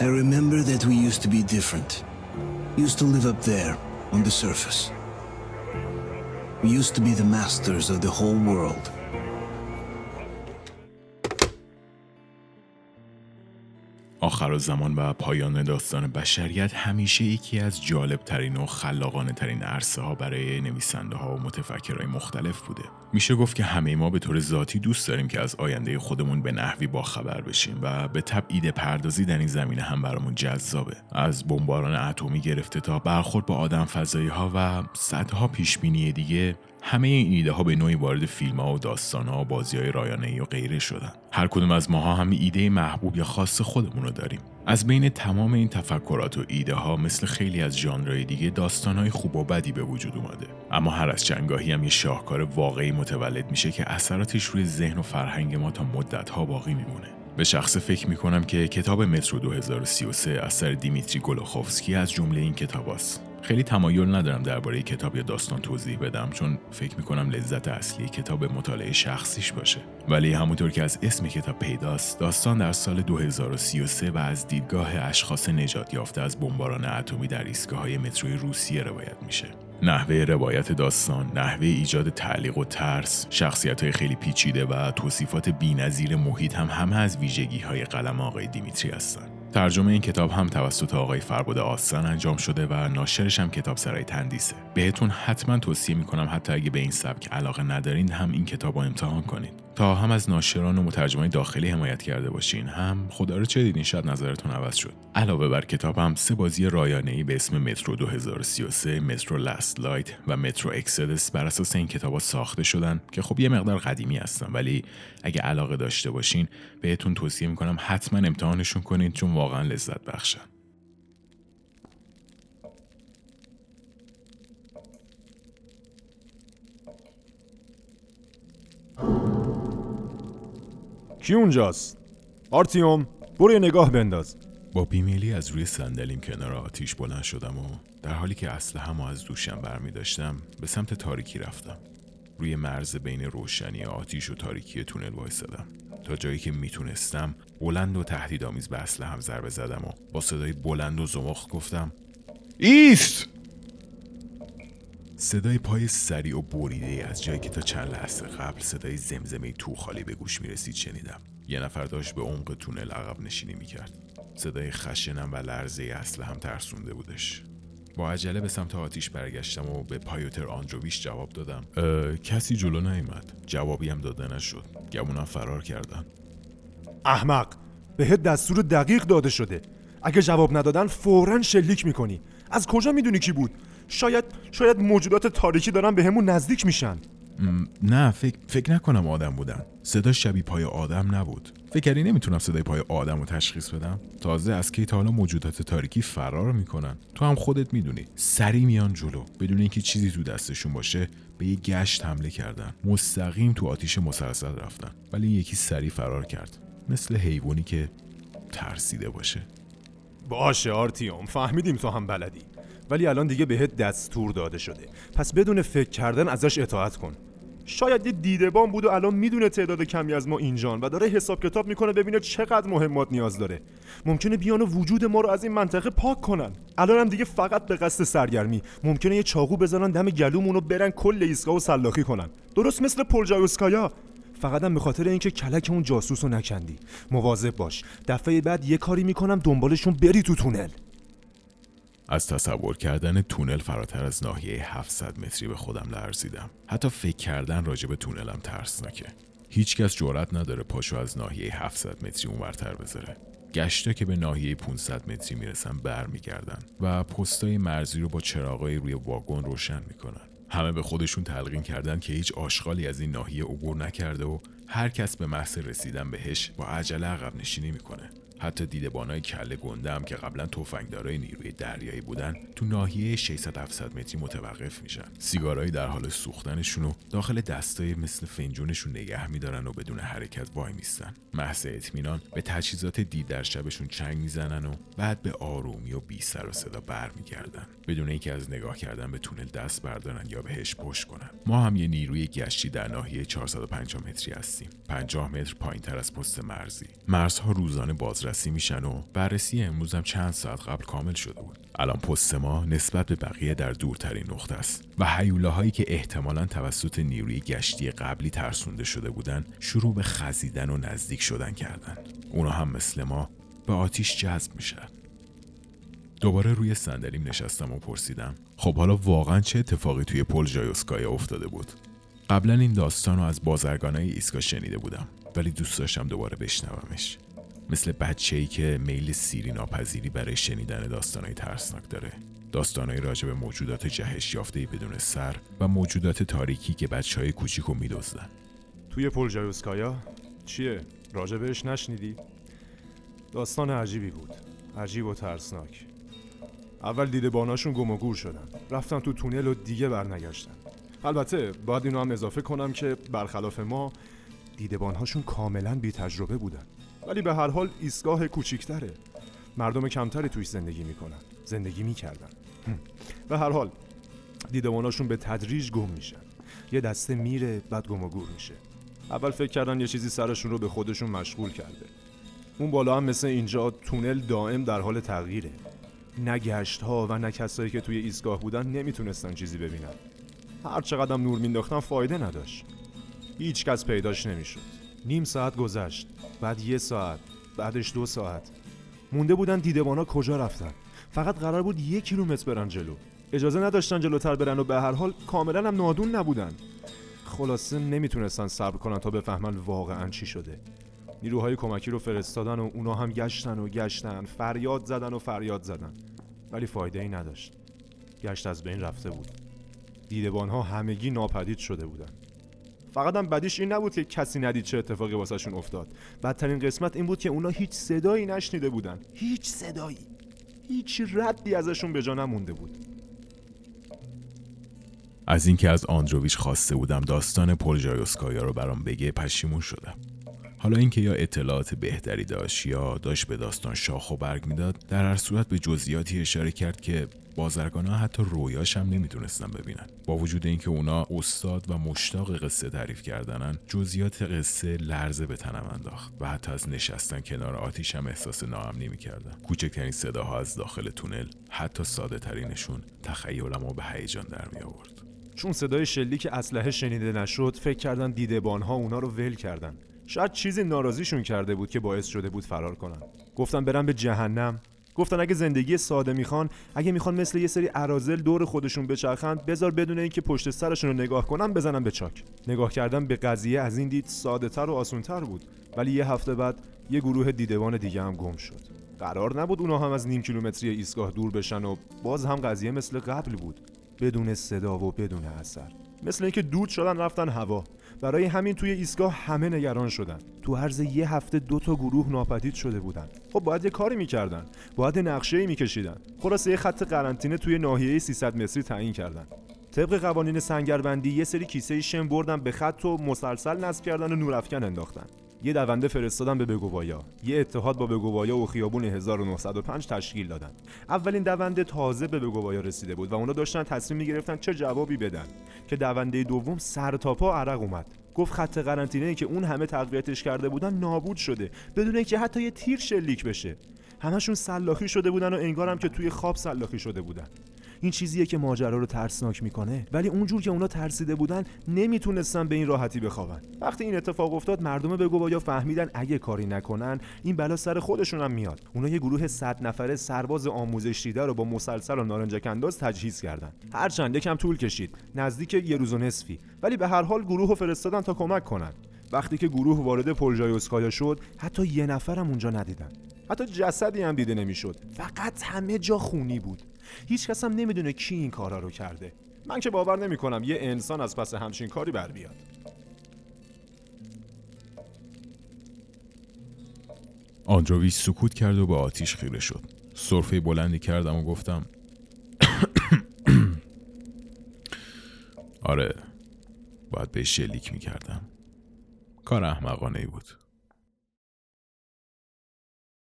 I remember that we used to be different. Used to live up there, on the surface. We used to be the masters of the whole world. آخر زمان و پایان داستان بشریت همیشه یکی از جالب ترین و خلاقانه ترین عرصه ها برای نویسنده ها و متفکرهای مختلف بوده. میشه گفت که همه ما به طور ذاتی دوست داریم که از آینده خودمون به نحوی با خبر بشیم و به تبعید پردازی در این زمینه هم برامون جذابه. از بمباران اتمی گرفته تا برخورد با آدم فضایی ها و صدها پیش دیگه همه این ایده ها به نوعی وارد فیلم ها و داستان ها و بازی های رایانه و غیره شدن. هر کدوم از ماها هم ایده محبوب یا خاص خودمون رو داریم. از بین تمام این تفکرات و ایده ها مثل خیلی از ژانرهای دیگه داستان های خوب و بدی به وجود اومده. اما هر از چنگاهی هم یه شاهکار واقعی متولد میشه که اثراتش روی ذهن و فرهنگ ما تا مدت ها باقی میمونه. به شخص فکر می‌کنم که کتاب مترو 2033 اثر دیمیتری گولوخوفسکی از جمله این کتاب است. خیلی تمایل ندارم درباره کتاب یا داستان توضیح بدم چون فکر می‌کنم لذت اصلی کتاب مطالعه شخصیش باشه ولی همونطور که از اسم کتاب پیداست داستان در سال 2033 و از دیدگاه اشخاص نجات یافته از بمباران اتمی در ایستگاه های متروی روسیه روایت میشه نحوه روایت داستان، نحوه ایجاد تعلیق و ترس، شخصیت های خیلی پیچیده و توصیفات بینظیر محیط هم همه از ویژگی های قلم آقای دیمیتری هستند. ترجمه این کتاب هم توسط آقای فرباد آسان انجام شده و ناشرش هم کتاب سرای تندیسه. بهتون حتما توصیه می‌کنم حتی اگه به این سبک علاقه ندارین هم این کتاب رو امتحان کنید. تا هم از ناشران و مترجمای داخلی حمایت کرده باشین. هم خدا رو چه دیدین شاید نظرتون عوض شد. علاوه بر کتابم سه بازی رایانه ای به اسم مترو 2033 مترو لاست لایت و مترو اکسدس بر اساس این کتابا ساخته شدن که خب یه مقدار قدیمی هستن. ولی اگه علاقه داشته باشین بهتون توصیه می‌کنم حتما امتحانشون کنید چون واقعا لذت بخشن. کی اونجاست؟ آرتیوم برو یه نگاه بنداز. با بیمیلی از روی صندلیم کنار آتیش بلند شدم و در حالی که اصل هم از دوشم برمی داشتم به سمت تاریکی رفتم. روی مرز بین روشنی آتیش و تاریکی تونل وایسادم. تا جایی که می‌تونستم بلند و تهدیدآمیز به اصل هم ضربه زدم و با صدای بلند و زمخت گفتم ایست! صدای پای سریع و بریده از جایی که تا چند لحظه قبل صدای زمزمه تو خالی به گوش می‌رسید شنیدم. یه نفر داشت به عمق تونل عقب نشینی می‌کرد. صدای خشنم و لرزه اصل هم ترسونده بودش. با عجله به سمت آتیش برگشتم و به پایوتر آندروویش جواب دادم. کسی جلو نیومد. جوابی هم داده نشد. گمونم فرار کردن. احمق بهت دستور دقیق داده شده. اگه جواب ندادن فورا شلیک می‌کنی. از کجا می‌دونی کی بود؟ شاید شاید موجودات تاریکی دارن به همون نزدیک میشن. نه فکر, فکر نکنم آدم بودن. صدا شبیه پای آدم نبود. فکر کردی نمی‌تونم صدای پای آدم رو تشخیص بدم؟ تازه از کی تا حالا موجودات تاریکی فرار می‌کنن. تو هم خودت می‌دونی. سری میان جلو. بدون اینکه چیزی تو دستشون باشه به یه گشت حمله کردن. مستقیم تو آتیش مسلسل رفتن. ولی یکی سری فرار کرد. مثل حیوانی که ترسیده باشه. باشه آرتیوم. فهمیدیم تو هم بلدی. ولی الان دیگه بهت دستور داده شده. پس بدون فکر کردن ازش اطاعت کن. شاید یه دیدبان بود و الان می‌دونه تعداد کمی از ما اینجان و داره حساب کتاب می‌کنه ببینه چقدر مهمات نیاز داره. ممکنه بیان و وجود ما رو از این منطقه پاک کنن. الان هم دیگه فقط به قصد سرگرمی. ممکنه یه چاقو بزنن دم گلومون و برن کل ایستگاه و سلاخی کنن. درست مثل پرجایوسکایا. فقط هم به خاطر اینکه کلک اون جاسوس رو نکندی. مواظب باش. دفعه بعد یه کاری می‌کنم دنبالشون بری تو تونل. از تصور کردن تونل فراتر از ناحیه 700 متری به خودم لرزیدم. حتی فکر کردن راجع به تونلم ترسناکه. هیچکس جرأت نداره پاشو از ناحیه 700 متری اونورتر بذاره. گشتا که به ناحیه 500 متری می‌رسن برمیگردن و پستای مرزی رو با چراغای روی واگن روشن می‌کنن. همه به خودشون تلقین کردن که هیچ آشغالی از این ناحیه عبور نکرده و هر کس به محض رسیدن بهش با عجله عقب نشینی می‌کنه. حتی دیدبانای کله گنده هم که قبلا تفنگدارای نیروی دریایی بودن تو ناحیه 600 700 متری متوقف میشن. سیگارایی در حال سوختنشون و داخل دستای مثل فنجونشون نگه میدارن و بدون حرکت وای میستن. محض اطمینان به تجهیزات دید در شبشون چنگ می‌زنن و بعد به آرومی و بی سر و صدا برمیگردن. بدون اینکه از نگاه کردن به تونل دست بردارن یا بهش پشت کنن. ما هم یه نیروی گشتی در ناحیه 450 متری هستیم. 50 متر پایین تر از پست مرزی. مرزها روزانه باز بازرسی میشن و بررسی امروزم چند ساعت قبل کامل شده بود. الان پست ما نسبت به بقیه در دورترین نقطه است و هایی که احتمالا توسط نیروی گشتی قبلی ترسونده شده بودن شروع به خزیدن و نزدیک شدن کردن. اونا هم مثل ما به آتیش جذب میشن. دوباره روی صندلیم نشستم و پرسیدم خب حالا واقعا چه اتفاقی توی پل جایوسکایا افتاده بود؟ قبلا این داستان رو از بازرگانای ایسکا شنیده بودم ولی دوست داشتم دوباره بشنومش. مثل بچه ای که میل سیری ناپذیری برای شنیدن داستانهای ترسناک داره. داستانهایی راجع به موجودات جهش یافته بدون سر و موجودات تاریکی که بچه های کوچیک رو میدوزدن توی پل جایوسکایا؟ چیه؟ راجع بهش نشنیدی؟ داستان عجیبی بود. عجیب و ترسناک. اول دیده باناشون گم و گور شدن. رفتن تو تونل و دیگه برنگشتن. البته باید اینو هم اضافه کنم که برخلاف ما دیدبانهاشون کاملا بی تجربه بودن. ولی به هر حال ایستگاه کوچیکتره. مردم کمتری توش زندگی می‌کنن. زندگی می‌کردن. به هر حال دیدبانهاشون به تدریج گم میشن. یه دسته میره بعد گم و گور میشه. اول فکر کردن یه چیزی سرشون رو به خودشون مشغول کرده. اون بالا هم مثل اینجا تونل دائم در حال تغییره. نه گشت ها و نه کسایی که توی ایستگاه بودن نمی‌تونستن چیزی ببینن. هر چقدر نور مینداختن فایده نداشت. هیچ کس پیداش نمی‌شد. نیم ساعت گذشت. بعد یه ساعت بعدش دو ساعت. مونده بودن دیدبانا کجا رفتن. فقط قرار بود یک کیلومتر برن جلو. اجازه نداشتن جلوتر برن و به هر حال کاملا هم نادون نبودن. خلاصه نمی‌تونستن صبر کنن تا بفهمن واقعا چی شده. نیروهای کمکی رو فرستادن و اونا هم گشتن و گشتن فریاد زدن و فریاد زدن. ولی فایده ای نداشت. گشت از بین رفته بود. دیدبان ها همگی ناپدید شده بودن. فقط هم بدیش این نبود که کسی ندید چه اتفاقی واسهشون افتاد. بدترین قسمت این بود که اونا هیچ صدایی نشنیده بودن. هیچ صدایی. هیچ ردی ازشون به جا نمونده بود. از اینکه از آندروویچ خواسته بودم داستان پولجایوسکایا رو برام بگه پشیمون شدم. حالا اینکه یا اطلاعات بهتری داشت یا داشت به داستان شاخ و برگ می‌داد در هر صورت به جزئیاتی اشاره کرد که بازرگان ها حتی رویاش هم نمی‌تونستن ببینن. با وجود اینکه اونا استاد و مشتاق قصه تعریف کردنن جزئیات قصه لرزه به تنم انداخت و حتی از نشستن کنار آتیش هم احساس ناامنی می‌کردم کوچکترین صداها از داخل تونل حتی ساده ترینشون تخیلم و به هیجان در می آورد چون صدای شلیک اسلحه شنیده نشد فکر کردن دیدبان ها اونا رو ول کردن. شاید چیزی ناراضیشون کرده بود که باعث شده بود فرار کنن. گفتن برن به جهنم. گفتن اگه زندگی ساده می‌خوان اگه می‌خوان مثل یه سری ارازل دور خودشون بچرخند بذار بدون اینکه پشت سرشون رو نگاه کنن بزنن به چاک. نگاه کردن به قضیه از این دید ساده تر و آسونتر بود. ولی یه هفته بعد یه گروه دیدبان دیگه هم گم شد. قرار نبود اونا هم از نیم کیلومتری ایستگاه دور بشن و باز هم قضیه مثل قبل بود. بدون صدا و بدون اثر. مثل اینکه دود شدن رفتن هوا. برای همین توی ایستگاه همه نگران شدن. تو عرض یه هفته دو تا گروه ناپدید شده بودن. خب باید یه کاری می‌کردن. باید نقشه میکشیدن. خلاصه یه خط قرنطینه توی ناحیه 300 متری تعیین کردن. طبق قوانین سنگربندی یه سری کیسه شم بردن به خط و مسلسل نصب کردن و نورافکن انداختن. یه دونده فرستادن به بگوایا. یه اتحاد با بگوایا و خیابون 1905 تشکیل دادن. اولین دونده تازه به بگوایا رسیده بود و اونا داشتن تصمیم می‌گرفتن چه جوابی بدن. که دونده دوم سر تا پا عرق اومد. گفت خط قرنطینه که اون همه تقویتش کرده بودن نابود شده. بدون اینکه حتی یه تیر شلیک بشه. همشون سلاخی شده بودن و انگارم که توی خواب سلاخی شده بودن. این چیزیه که ماجرا رو ترسناک می‌کنه. ولی اونجور که اونا ترسیده بودن نمی‌تونستن به این راحتی بخوابن. وقتی این اتفاق افتاد مردم به گوایا فهمیدن اگه کاری نکنن این بلا سر خودشون هم میاد. اونا یه گروه 100 نفره سرباز آموزش دیده رو با مسلسل و نارنجک انداز تجهیز کردن. هرچند یکم طول کشید. نزدیک یه روز و نصفی. ولی به هر حال گروه رو فرستادن تا کمک کنن. وقتی که گروه وارد پلژایوسکایا شد حتی یه نفرم اونجا ندیدن. حتی جسدی هم دیده نمی‌شد. فقط همه جا خونی بود. هیچ کس هم نمی‌دونه کی این کارا رو کرده. من که باور نمی کنم یه انسان از پس همچین کاری بر بیاد. آندروویچ سکوت کرد و به آتیش خیره شد. صرفه بلندی کردم و گفتم آره باید به شلیک می‌کردم. کار احمقانه ای بود.